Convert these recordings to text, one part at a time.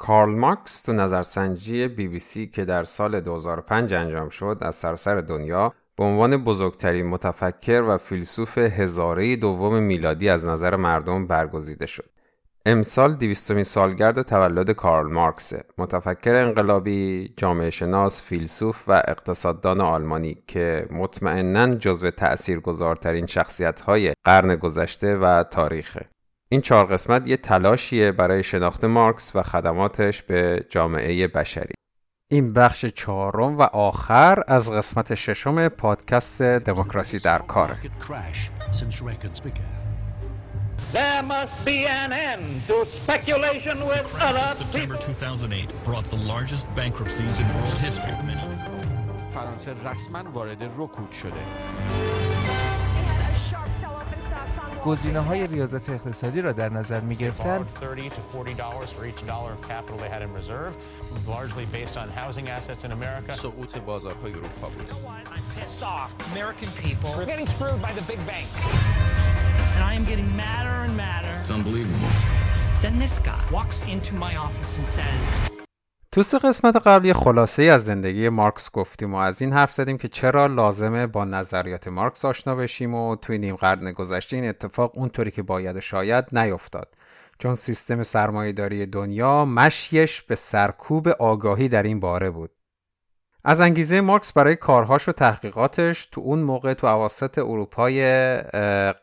کارل مارکس تو نظرسنجی بی بی سی که در سال 2005 انجام شد از سراسر دنیا به عنوان بزرگترین متفکر و فیلسوف هزاره دوم میلادی از نظر مردم برگزیده شد. امسال دیویستومین سالگرد تولد کارل مارکسه متفکر انقلابی جامعه شناس فیلسوف و اقتصاددان آلمانی که مطمئنا جزو تأثیرگذارترین شخصیت های قرن گذشته و تاریخه این چهار قسمت یه تلاشیه برای شناخت مارکس و خدماتش به جامعه بشری این بخش چهارم و آخر از قسمت ششم پادکست دموکراسی در کاره There must be an end to speculation with the other September 2008 brought the largest bankruptcies in world history. فرانسه رسما وارد رکود شده. گزینه های ریاضت اقتصادی را در نظر می گرفتن سقوط بازارهای اروپا بود. and I am getting madder and madder. It's unbelievable. Then this guy walks into my office and says تو سه قسمت قبلی خلاصه از زندگی مارکس گفتیم و از این حرف زدیم که چرا لازمه با نظریات مارکس آشنا بشیم و توی نیم قرن گذشته این اتفاق اونطوری که باید و شاید نیفتاد. چون سیستم سرمایهداری دنیا مشیش به سرکوب آگاهی در این باره بود. از انگیزه مارکس برای کارهاش و تحقیقاتش تو اون موقع تو عواسط اروپای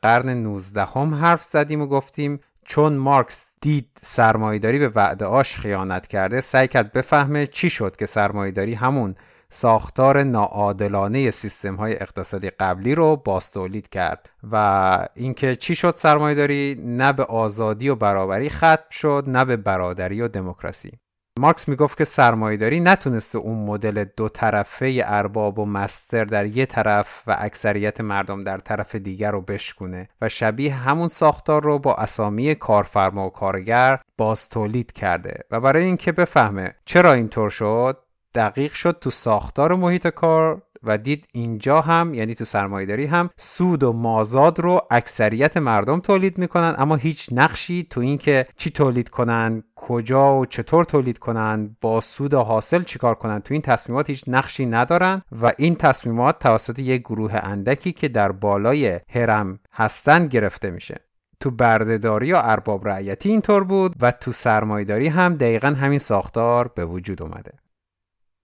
قرن 19 هم حرف زدیم و گفتیم چون مارکس دید سرمایداری به وعده آش خیانت کرده سعی کرد بفهمه چی شد که سرمایداری همون ساختار ناعادلانه سیستم های اقتصادی قبلی رو باستولید کرد و اینکه چی شد سرمایداری نه به آزادی و برابری ختم شد نه به برادری و دموکراسی. مارکس می‌گفت که سرمایهداری نتونسته اون مدل دو طرفه ارباب و مستر در یه طرف و اکثریت مردم در طرف دیگر رو بشکونه و شبیه همون ساختار رو با اسامی کارفرما و کارگر باز تولید کرده و برای اینکه بفهمه چرا اینطور شد دقیق شد تو ساختار محیط کار و دید اینجا هم یعنی تو سرمایهداری هم سود و مازاد رو اکثریت مردم تولید می‌کنن اما هیچ نقشی تو اینکه چی تولید کنن کجا و چطور تولید کنن با سود و حاصل چیکار کنن تو این تصمیمات هیچ نقشی ندارن و این تصمیمات توسط یک گروه اندکی که در بالای هرم هستن گرفته میشه. تو بردهداری یا ارباب رعیتی اینطور بود و تو سرمایداری هم دقیقا همین ساختار به وجود اومده.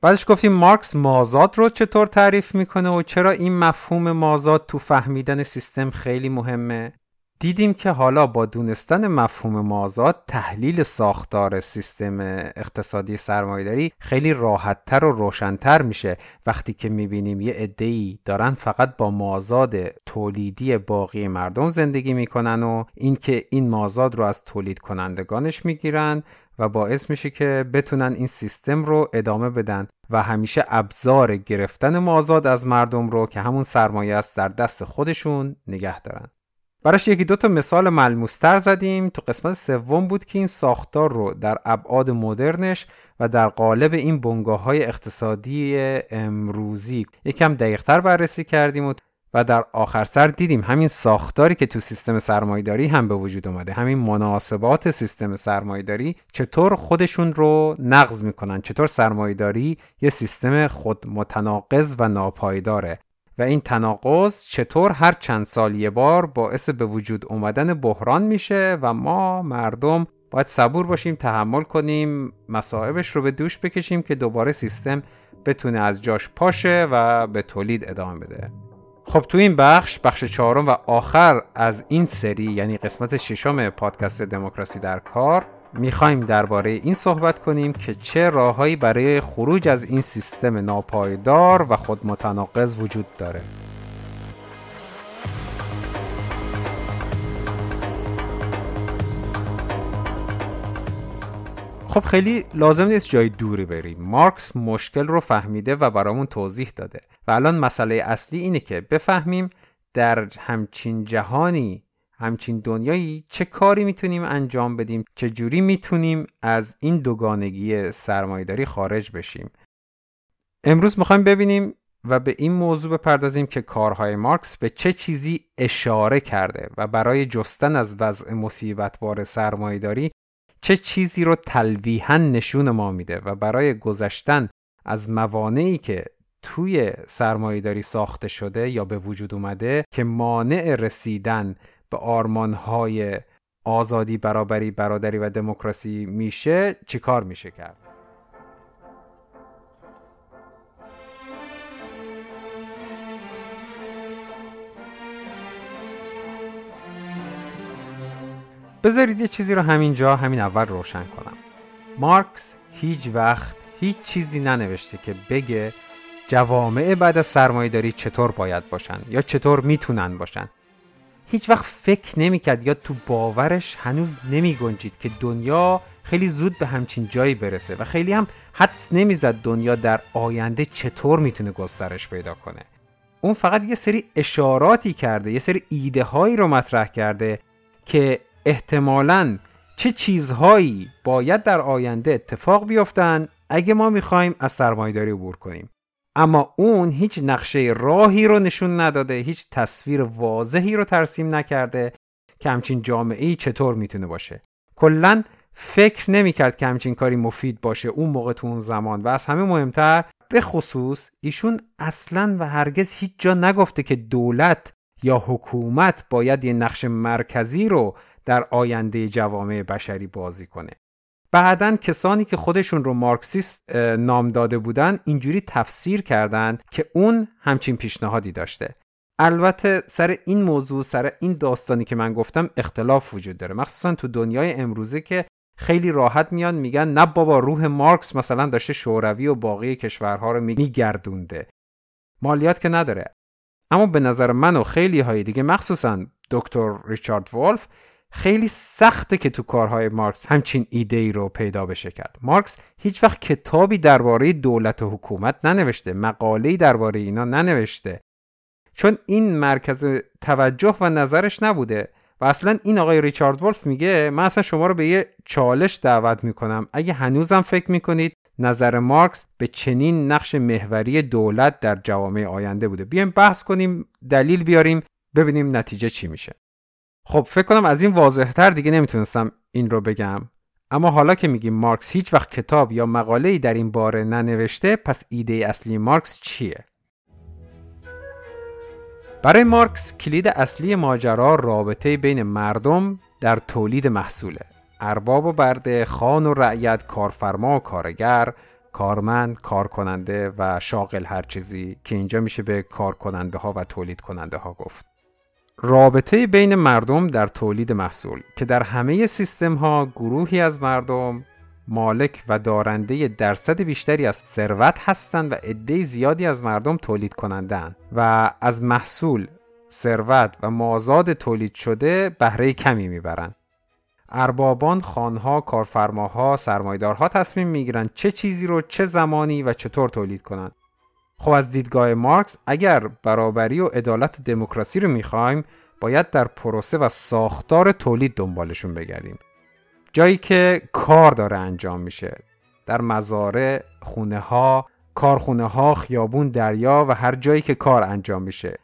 بعدش گفتیم مارکس مازاد رو چطور تعریف می‌کنه و چرا این مفهوم مازاد تو فهمیدن سیستم خیلی مهمه؟ دیدیم که حالا با دونستن مفهوم مازاد تحلیل ساختار سیستم اقتصادی سرمایهداری خیلی راحتتر و روشنتر میشه. وقتی که می‌بینیم یه عده‌ای دارن فقط با مازاد تولیدی باقی مردم زندگی می‌کنن و اینکه این مازاد رو از تولید کنندگانش می‌گیرن و باعث میشه که بتونن این سیستم رو ادامه بدن و همیشه ابزار گرفتن مازاد از مردم رو که همون سرمایه است در دست خودشون نگه دارن. براش یکی دو تا مثال ملموستر زدیم. تو قسمت سوم بود که این ساختار رو در ابعاد مدرنش و در قالب این بنگاه های اقتصادی امروزی یکم دقیقتر بررسی کردیم و و در آخر سر دیدیم همین ساختاری که تو سیستم سرمایداری هم به وجود اومده. همین مناسبات سیستم سرمایداری چطور خودشون رو نقض می‌کنن؟ چطور سرمایداری یه سیستم خود متناقض و ناپایداره؟ و این تناقض چطور هر چند سال یه بار باعث به وجود اومدن بحران میشه و ما مردم باید صبور باشیم تحمل کنیم مصائبش رو به دوش بکشیم که دوباره سیستم بتونه از جاش پاشه و به تولید ادامه بده. خب تو این بخش بخش چهارم و آخر از این سری یعنی قسمت ششم پادکست دموکراسی در کار می‌خوایم درباره این صحبت کنیم که چه راههایی برای خروج از این سیستم ناپایدار و خود متناقض وجود داره. خب خیلی لازم نیست جای دوری بریم. مارکس مشکل رو فهمیده و برامون توضیح داده. و الان مسئله اصلی اینه که بفهمیم در همچین جهانی همچین دنیایی چه کاری می‌تونیم انجام بدیم چه جوری می‌تونیم از این دوگانگی سرمایداری خارج بشیم. امروز می‌خوایم ببینیم و به این موضوع بپردازیم که کارهای مارکس به چه چیزی اشاره کرده و برای جستن از وضع مصیبتبار سرمایداری چه چیزی رو تلویحا نشون ما میده و برای گذشتن از موانعی که توی سرمایهداری ساخته شده یا به وجود اومده که مانع رسیدن به آرمانهای آزادی برابری برادری و دموکراسی میشه چیکار میشه کرد؟ بذارید یه چیزی رو همینجا همین اول روشن کنم. مارکس هیچ وقت هیچ چیزی ننوشته که بگه جوامع بعد از سرمایه چطور باید باشن یا چطور می‌تونن باشن. هیچ وقت فکر نمی‌کرد یا تو باورش هنوز نمی گنجید که دنیا خیلی زود به همچین جایی برسه و خیلی هم حدس نمی‌زد دنیا در آینده چطور می‌تونه گسترش پیدا کنه. اون فقط یه سری اشاراتی کرده یه سری ایده هایی رو مطرح کرده که احتمالا چه چیزهایی باید در آینده اتفاق بیفتن اگه ما می‌خوایم از سرمایهداری عبور کنیم. اما اون هیچ نقشه راهی رو نشون نداده هیچ تصویر واضحی رو ترسیم نکرده که همچین جامعه چطور می‌تونه باشه. کلا فکر نمی‌کرد که همچین کاری مفید باشه اون موقع تو اون زمان و از همه مهمتر به خصوص ایشون اصلا و هرگز هیچ جا نگفته که دولت یا حکومت باید یه نقش مرکزی رو در آینده جوامع بشری بازی کنه. بعدا کسانی که خودشون رو مارکسیست نام داده بودن اینجوری تفسیر کردند که اون همچین پیشنهادی داشته. البته سر این موضوع سر این داستانی که من گفتم اختلاف وجود داره. مخصوصا تو دنیای امروزه که خیلی راحت میان میگن نه بابا روح مارکس مثلا داشته شوروی و باقی کشورها رو میگردونده. مالیات که نداره. اما به نظر من و خیلی های دیگه مخصوصا دکتر ریچارد ولف خیلی سخته که تو کارهای مارکس همچین ایده ای رو پیدا بشه کرد. مارکس هیچ وقت کتابی درباره دولت و حکومت ننوشته مقاله‌ای درباره اینا ننوشته. چون این مرکز توجه و نظرش نبوده و اصلا این آقای ریچارد ولف میگه من اصلا شما رو به یه چالش دعوت می‌کنم. اگه هنوزم فکر می‌کنید نظر مارکس به چنین نقش محوری دولت در جوامع آینده بوده. بیایم بحث کنیم دلیل بیاریم ببینیم نتیجه چی میشه. خب فکر کنم از این واضحتر دیگه نمی‌تونستم این رو بگم. اما حالا که میگیم مارکس هیچ وقت کتاب یا مقاله ای در این باره ننوشته پس ایده اصلی مارکس چیه؟ برای مارکس کلید اصلی ماجرا رابطه بین مردم در تولید محصوله. ارباب و برده خان و رعیت کارفرما و کارگر کارمند کارکننده و شاغل هر چیزی که اینجا میشه به کارکننده ها و تولید کننده ها گفت. رابطه بین مردم در تولید محصول که در همه سیستم ها گروهی از مردم مالک و دارنده درصد بیشتری از ثروت هستند و عده زیادی از مردم تولید کنندن و از محصول ثروت و مازاد تولید شده بهره کمی می‌برند. اربابان، خانها، کارفرماها، سرمایدارها تصمیم می‌گیرند چه چیزی رو چه زمانی و چطور تولید کنند. خب از دیدگاه مارکس اگر برابری و عدالت دموکراسی رو می‌خوایم باید در پروسه و ساختار تولید دنبالشون بگردیم. جایی که کار داره انجام میشه. در مزارع، خونه ها، کارخونه ها، خیابون، دریا و هر جایی که کار انجام میشه.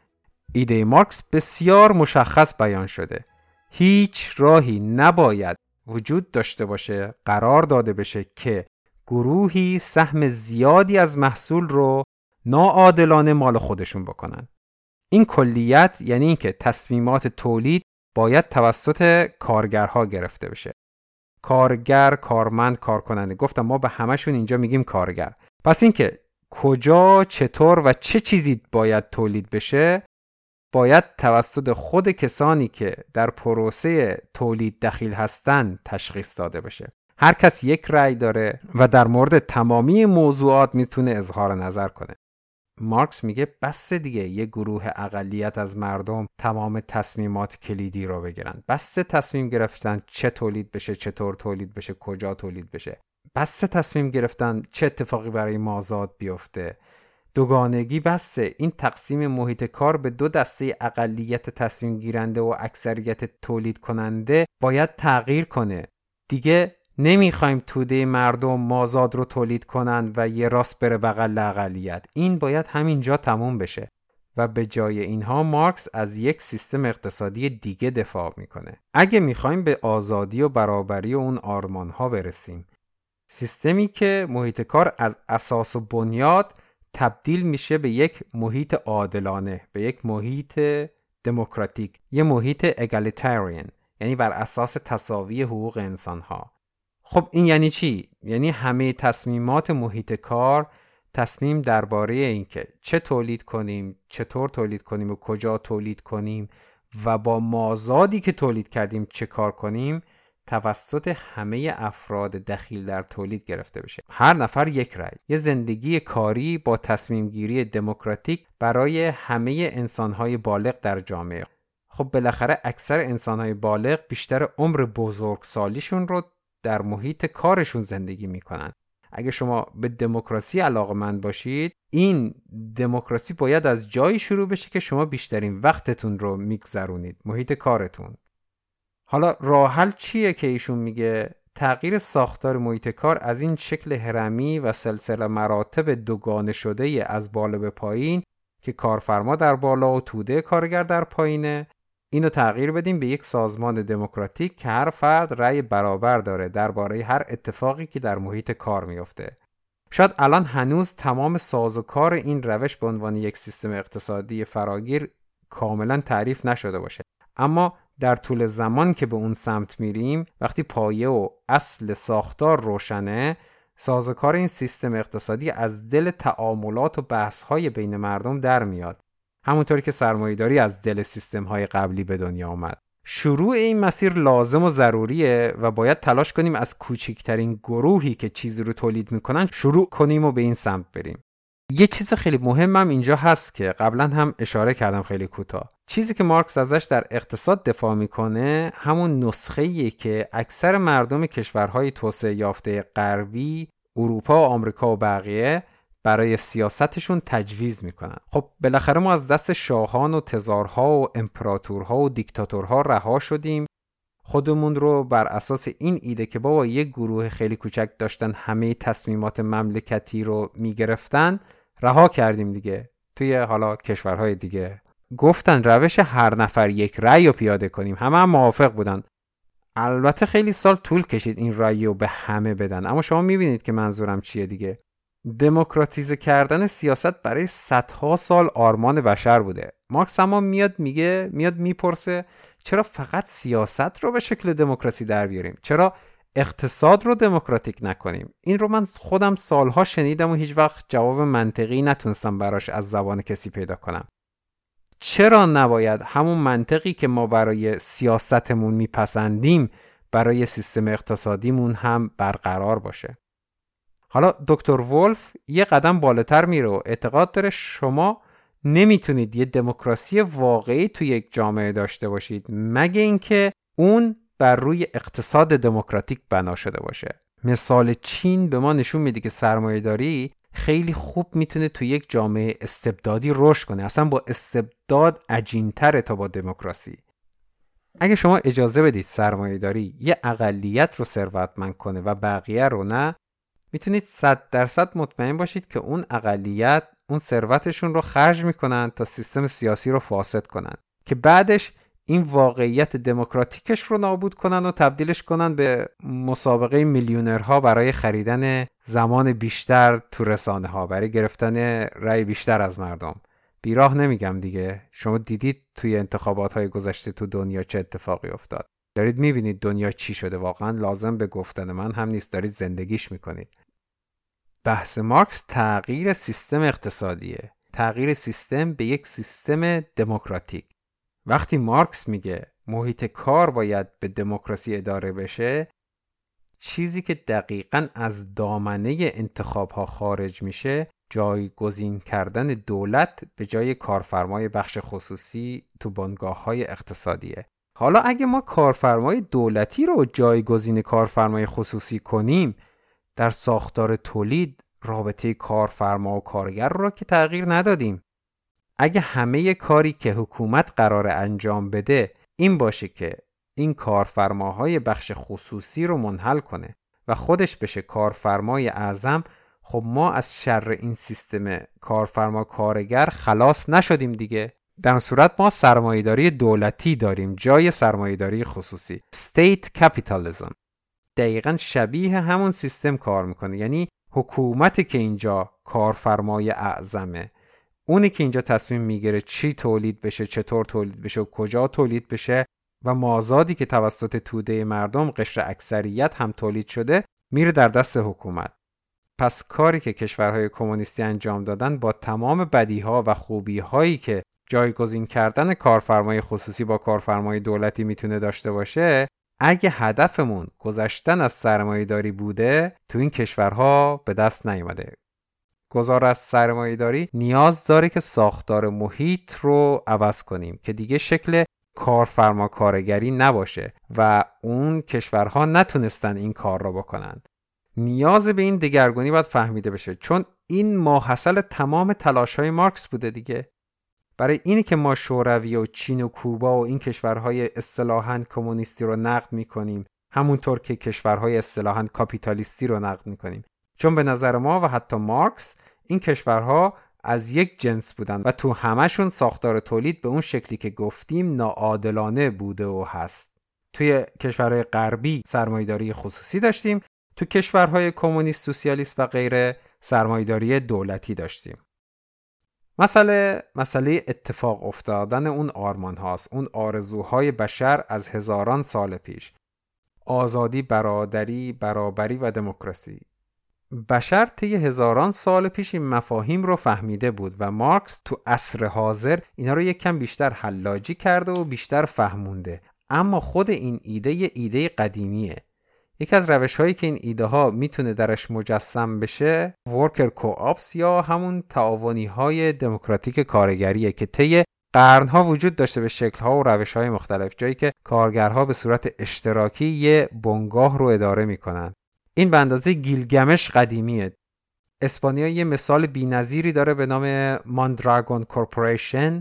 ایده مارکس بسیار مشخص بیان شده. هیچ راهی نباید وجود داشته باشه قرار داده بشه که گروهی سهم زیادی از محصول رو ناعادلانه مال خودشون بکنن. این کلیت یعنی اینکه تصمیمات تولید باید توسط کارگرها گرفته بشه. کارگر کارمند کارکننده. گفتم ما به همشون اینجا میگیم کارگر. پس اینکه کجا چطور و چه چیزی باید تولید بشه باید توسط خود کسانی که در پروسه تولید دخیل هستند تشخیص داده بشه. هر کس یک رأی داره و در مورد تمامی موضوعات می‌تونه اظهار نظر کنه. مارکس میگه بس دیگه یه گروه اقلیت از مردم تمام تصمیمات کلیدی رو بگیرن. بس تصمیم گرفتن چه تولید بشه چطور تولید بشه کجا تولید بشه. بس تصمیم گرفتن چه اتفاقی برای مازاد بیفته. دوگانگی بسته این تقسیم محیط کار به دو دسته اقلیت تصمیم گیرنده و اکثریت تولید کننده باید تغییر کنه. دیگه نمی‌خوایم توده مردم مازاد رو تولید کنند و یه راست بره بغل اقلیت. این باید همینجا تموم بشه و به جای اینها مارکس از یک سیستم اقتصادی دیگه دفاع می‌کنه. اگه می‌خوایم به آزادی و برابری و اون آرمان ها برسیم سیستمی که محیط کار از اساس و بنیاد تبدیل میشه به یک محیط عادلانه به یک محیط دموکراتیک یه محیط اگالیتاریان یعنی بر اساس تصاوی حقوق انسان ها خب این یعنی چی؟ یعنی همه تصمیمات محیط کار تصمیم درباره اینکه چه تولید کنیم چطور تولید کنیم و کجا تولید کنیم و با مازادی که تولید کردیم چه کار کنیم توسط همه افراد دخیل در تولید گرفته بشه. هر نفر یک رأی. یه زندگی کاری با تصمیم گیری دموکراتیک برای همه انسانهای بالغ در جامعه. خب بالاخره اکثر انسانهای بالغ بیشتر عمر بزرگسالیشون رو در محیط کارشون زندگی می‌کنن. اگه شما به دموکراسی علاقمند باشید این دموکراسی باید از جایی شروع بشه که شما بیشترین وقتتون رو میگذرونید محیط کارتون. حالا راحل چیه که ایشون میگه؟ تغییر ساختار محیط کار از این شکل هرمی و سلسله مراتب دوگانه شده از بالا به پایین که کارفرما در بالا و توده کارگر در پایینه. اینو تغییر بدیم به یک سازمان دموکراتیک که هر فرد رأی برابر داره درباره هر اتفاقی که در محیط کار میفته. شاید الان هنوز تمام ساز و کار این روش به عنوان یک سیستم اقتصادی فراگیر کاملا تعریف نشده باشه اما در طول زمان که به اون سمت میریم وقتی پایه و اصل ساختار روشنه سازوکار این سیستم اقتصادی از دل تعاملات و بحث‌های بین مردم در میاد همونطوری که سرمایهداری از دل سیستم های قبلی به دنیا آمد شروع این مسیر لازم و ضروریه و باید تلاش کنیم از کوچکترین گروهی که چیزی رو تولید می‌کنن شروع کنیم و به این سمت بریم. یه چیز خیلی مهمم اینجا هست که قبلا هم اشاره کردم خیلی کوتاه. چیزی که مارکس ازش در اقتصاد دفاع می‌کنه همون نسخه که اکثر مردم کشورهای توسعه یافته غربی اروپا و آمریکا و بقیه برای سیاستشون تجویز می‌کنن. خب بالاخره ما از دست شاهان و تزارها و امپراتورها و دیکتاتورها رها شدیم. خودمون رو بر اساس این ایده که بابا یک گروه خیلی کوچک داشتن همه تصمیمات مملکتی رو می‌گرفتن رها کردیم دیگه توی حالا کشورهای دیگه. گفتن روش هر نفر یک رأی رو پیاده کنیم. همه هم موافق بودن. البته خیلی سال طول کشید این رأی رو به همه بدن. اما شما می‌بینید که منظورم چیه دیگه. دموکراتیزه کردن سیاست برای صدها سال آرمان بشر بوده. مارکس اما میاد میگه میاد می‌پرسه چرا فقط سیاست رو به شکل دموکراسی در بیاریم؟ چرا اقتصاد رو دموکراتیک نکنیم؟ این رو من خودم سالها شنیدم و هیچ وقت جواب منطقی نتونستم براش از زبان کسی پیدا کنم. چرا نباید همون منطقی که ما برای سیاستمون میپسندیم برای سیستم اقتصادیمون هم برقرار باشه؟ حالا دکتر ولف یه قدم بالاتر میره و اعتقاد داره شما نمی‌تونید یه دموکراسی واقعی تو یک جامعه داشته باشید مگه اینکه اون بر روی اقتصاد دموکراتیک بنا شده باشه. مثال چین به ما نشون میده که سرمایهداری خیلی خوب می‌تونه تو یک جامعه استبدادی رشد کنه. اصلا با استبداد عجینتره تا با دموکراسی. اگه شما اجازه بدید سرمایهداری یه اقلیت رو ثروتمند کنه و بقیه رو نه می‌تونید صد درصد مطمئن باشید که اون اقلیت اون ثروتشون رو خرج می‌کنن تا سیستم سیاسی رو فاسد کنن. که بعدش این واقعیت دموکراتیکش رو نابود کنن و تبدیلش کنن به مسابقه میلیونرها برای خریدن زمان بیشتر تو رسانه ها برای گرفتن رأی بیشتر از مردم. بیراه نمیگم دیگه. شما دیدید توی انتخابات های گذشته تو دنیا چه اتفاقی افتاد. دارید می‌بینید دنیا چی شده. واقعا لازم به گفتن من هم نیست. دارید زندگیش می‌کنید. بحث مارکس تغییر سیستم اقتصادیه. تغییر سیستم به یک سیستم دموکراتیک. وقتی مارکس میگه محیط کار باید به دموکراسی اداره بشه چیزی که دقیقا از دامنه انتخاب ها خارج میشه جایگزین کردن دولت به جای کارفرمای بخش خصوصی تو بانگاه های اقتصادیه. حالا اگه ما کارفرمای دولتی رو جایگزین کارفرمای خصوصی کنیم در ساختار تولید رابطه کارفرما و کارگر را که تغییر ندادیم. اگه همه کاری که حکومت قرار انجام بده این باشه که این کارفرماهای بخش خصوصی رو منحل کنه و خودش بشه کارفرمای اعظم خب ما از شر این سیستم کارفرما کارگر خلاص نشدیم دیگه. در صورت ما سرمایهداری دولتی داریم جای سرمایهداری خصوصی. State Capitalism. دقیقا شبیه همون سیستم کار می‌کنه. یعنی حکومتی که اینجا کارفرمای اعظمه اونی که اینجا تصمیم می‌گیره چی تولید بشه چطور تولید بشه و کجا تولید بشه و مازادی که توسط توده مردم قشر اکثریت هم تولید شده میره در دست حکومت. پس کاری که کشورهای کمونیستی انجام دادن با تمام بدیها و خوبیهایی که جایگزین کردن کارفرمای خصوصی با کارفرمای دولتی می‌تونه داشته باشه اگه هدفمون گذشتن از سرمایهداری بوده تو این کشورها به دست نیومده. گذار از سرمایهداری نیاز داره که ساختار محیط رو عوض کنیم که دیگه شکل کارفرما کارگری نباشه و اون کشورها نتونستن این کار را بکنند نیاز به این دگرگونی باید فهمیده بشه چون این ماحصل تمام تلاش های مارکس بوده دیگه. برای اینی که ما شوروی و چین و کوبا و این کشورهای اصطلاحا کمونیستی رو نقد می‌کنیم همونطور که کشورهای اصطلاحا کاپیتالیستی رو نقد می‌کنیم. چون به نظر ما و حتی مارکس این کشورها از یک جنس بودن و تو همشون ساختار تولید به اون شکلی که گفتیم ناعادلانه بوده و هست. توی کشورهای غربی سرمایداری خصوصی داشتیم تو کشورهای کمونیست سوسیالیست و غیره سرمایداری دولتی داشتیم. مسئله مسئله اتفاق افتادن اون آرمان هاست. اون آرزوهای بشر از هزاران سال پیش. آزادی برادری برابری و دموکراسی. بشر طی هزاران سال پیش این مفاهیم رو فهمیده بود و مارکس تو عصر حاضر اینا رو یک کم بیشتر حلاجی کرده و بیشتر فهمونده. اما خود این ایده ایده قدیمیه. یکی از روش هایی که این ایده ها می‌تونه درش مجسم بشه ورکر کوآپس یا همون تعاونی های دموکراتیک کارگریه که طی قرنها وجود داشته به شکلها و روش های مختلف جایی که کارگرها به صورت اشتراکی یه بنگاه رو اداره می‌کنن. این به اندازه گیلگمش قدیمیه. اسپانیا یه مثال بینظیری داره به نام Mondragon Corporation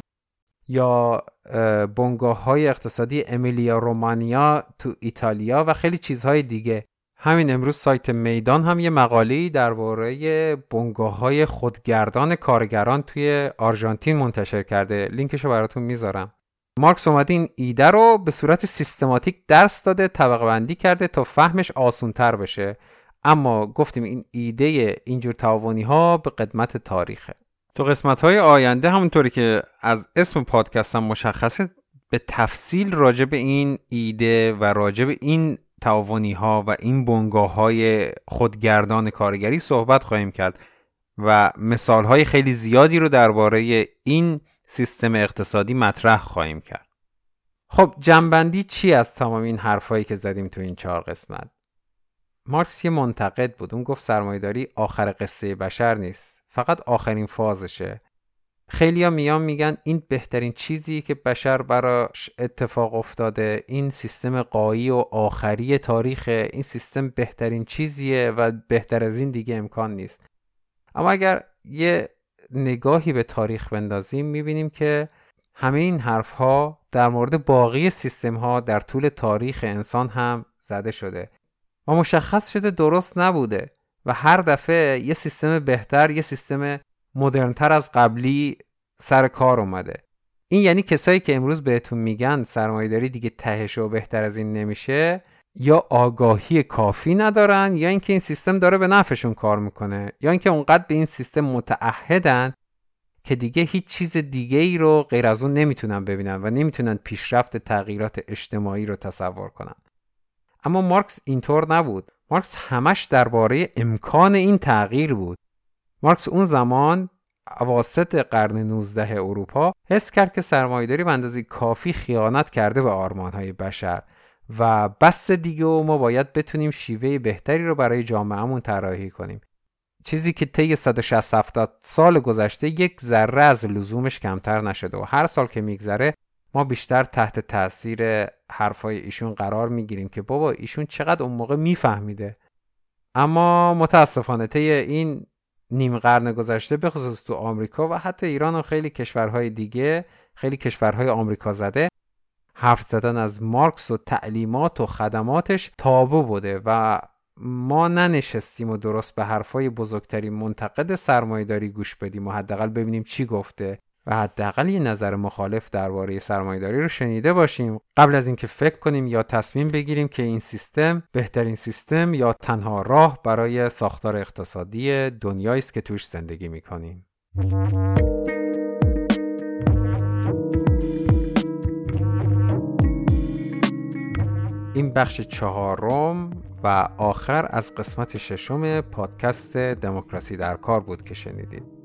یا بنگاه های اقتصادی امیلیا رومانیا تو ایتالیا و خیلی چیزهای دیگه. همین امروز سایت میدان هم یه مقاله درباره بنگاه های خودگردان کارگران توی آرژانتین منتشر کرده. لینکشو براتون می‌ذارم. مارکس اومده این ایده رو به صورت سیستماتیک درس داده طبقه بندی کرده تا فهمش آسونتر بشه. اما گفتیم این ایده اینجور تعاونی ها به قدمت تاریخه. تو قسمت های آینده همونطوری که از اسم پادکست هم مشخصه به تفصیل راجع به این ایده و راجع به این تعاونی ها و این بنگاه های خودگردان کارگری صحبت خواهیم کرد و مثال های خیلی زیادی رو درباره این سیستم اقتصادی مطرح خواهیم کرد. خب جنبندی چی از تمام این حرفایی که زدیم تو این چهار قسمت؟ مارکس یه منتقد بود. اون گفت سرمایداری آخر قصه بشر نیست. فقط آخرین فازشه. خیلیا میان میگن این بهترین چیزی که بشر براش اتفاق افتاده این سیستم قایی و آخری تاریخ این سیستم بهترین چیزیه و بهتر از این دیگه امکان نیست. اما اگر یه نگاهی به تاریخ بندازیم می‌بینیم که همه این حرف ها در مورد باقی سیستم ها در طول تاریخ انسان هم زده شده. و مشخص شده درست نبوده. و هر دفعه یه سیستم بهتر یه سیستم مدرنتر از قبلی سر کار اومده. این یعنی کسایی که امروز بهتون میگن سرمایهداری دیگه تهش و بهتر از این نمیشه یا آگاهی کافی ندارن یا اینکه این سیستم داره به نفعشون کار می‌کنه یا اینکه اونقدر به این سیستم متعهدن که دیگه هیچ چیز دیگه ای رو غیر از اون نمی‌تونن ببینن و نمی‌تونن پیشرفت تغییرات اجتماعی رو تصور کنن. اما مارکس اینطور نبود. مارکس همش درباره امکان این تغییر بود. مارکس اون زمان اواسط قرن 19 اروپا حس کرد که سرمایهداری به اندازه کافی خیانت کرده به آرمانهای بشر و بس دیگه و ما باید بتونیم شیوه بهتری رو برای جامعهمون طراحی کنیم. چیزی که طی 160 70 سال گذشته یک ذره از لزومش کمتر نشده و هر سال که میگذره ما بیشتر تحت تاثیر حرفای ایشون قرار می‌گیریم که بابا ایشون چقدر اون موقع میفهمیده. اما متاسفانه طی این نیم قرن گذشته به خصوص تو آمریکا و حتی ایران و خیلی کشورهای دیگه خیلی کشورهای آمریکا زده حرف زدن از مارکس و تعلیمات و خدماتش تابو بوده و ما ننشستیم و درست به حرفای بزرگترین منتقد سرمایهداری گوش بدیم و حداقل ببینیم چی گفته. و حداقل یه نظر مخالف درباره سرمایهداری رو شنیده باشیم. قبل از اینکه فکر کنیم یا تصمیم بگیریم که این سیستم بهترین سیستم یا تنها راه برای ساختار اقتصادی دنیایی است که توش زندگی می‌کنیم. این بخش چهارم و آخر از قسمت ششم پادکست دموکراسی در کار بود که شنیدید.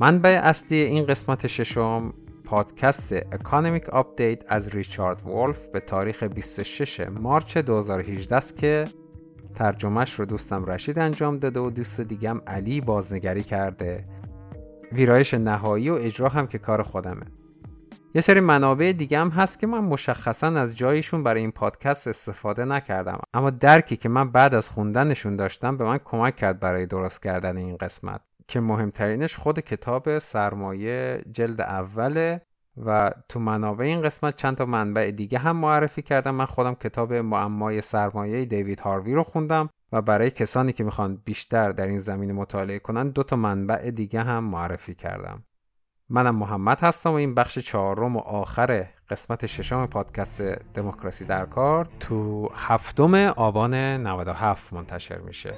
منبع اصلی این قسمت ششم پادکست Economic Update از ریچارد وولف به تاریخ 26 March 2018 است که ترجمهش رو دوستم رشید انجام داده و دوست دیگم علی بازنگری کرده. ویرایش نهایی و اجرا هم که کار خودمه. یه سری منابع دیگه هم هست که من مشخصا از جایشون برای این پادکست استفاده نکردم. اما درکی که من بعد از خوندنشون داشتم به من کمک کرد برای درست کردن این قسمت. که مهمترینش خود کتاب سرمایه جلد اوله و تو منابع این قسمت چند تا منبع دیگه هم معرفی کردم. من خودم کتاب معمای سرمایه دیوید هاروی رو خوندم و برای کسانی که می‌خوان بیشتر در این زمینه مطالعه کنن دو تا منبع دیگه هم معرفی کردم. منم محمد هستم و این بخش چهارم و آخر قسمت ششم پادکست دموکراسی در کار تو هفتم آبان 97 منتشر میشه.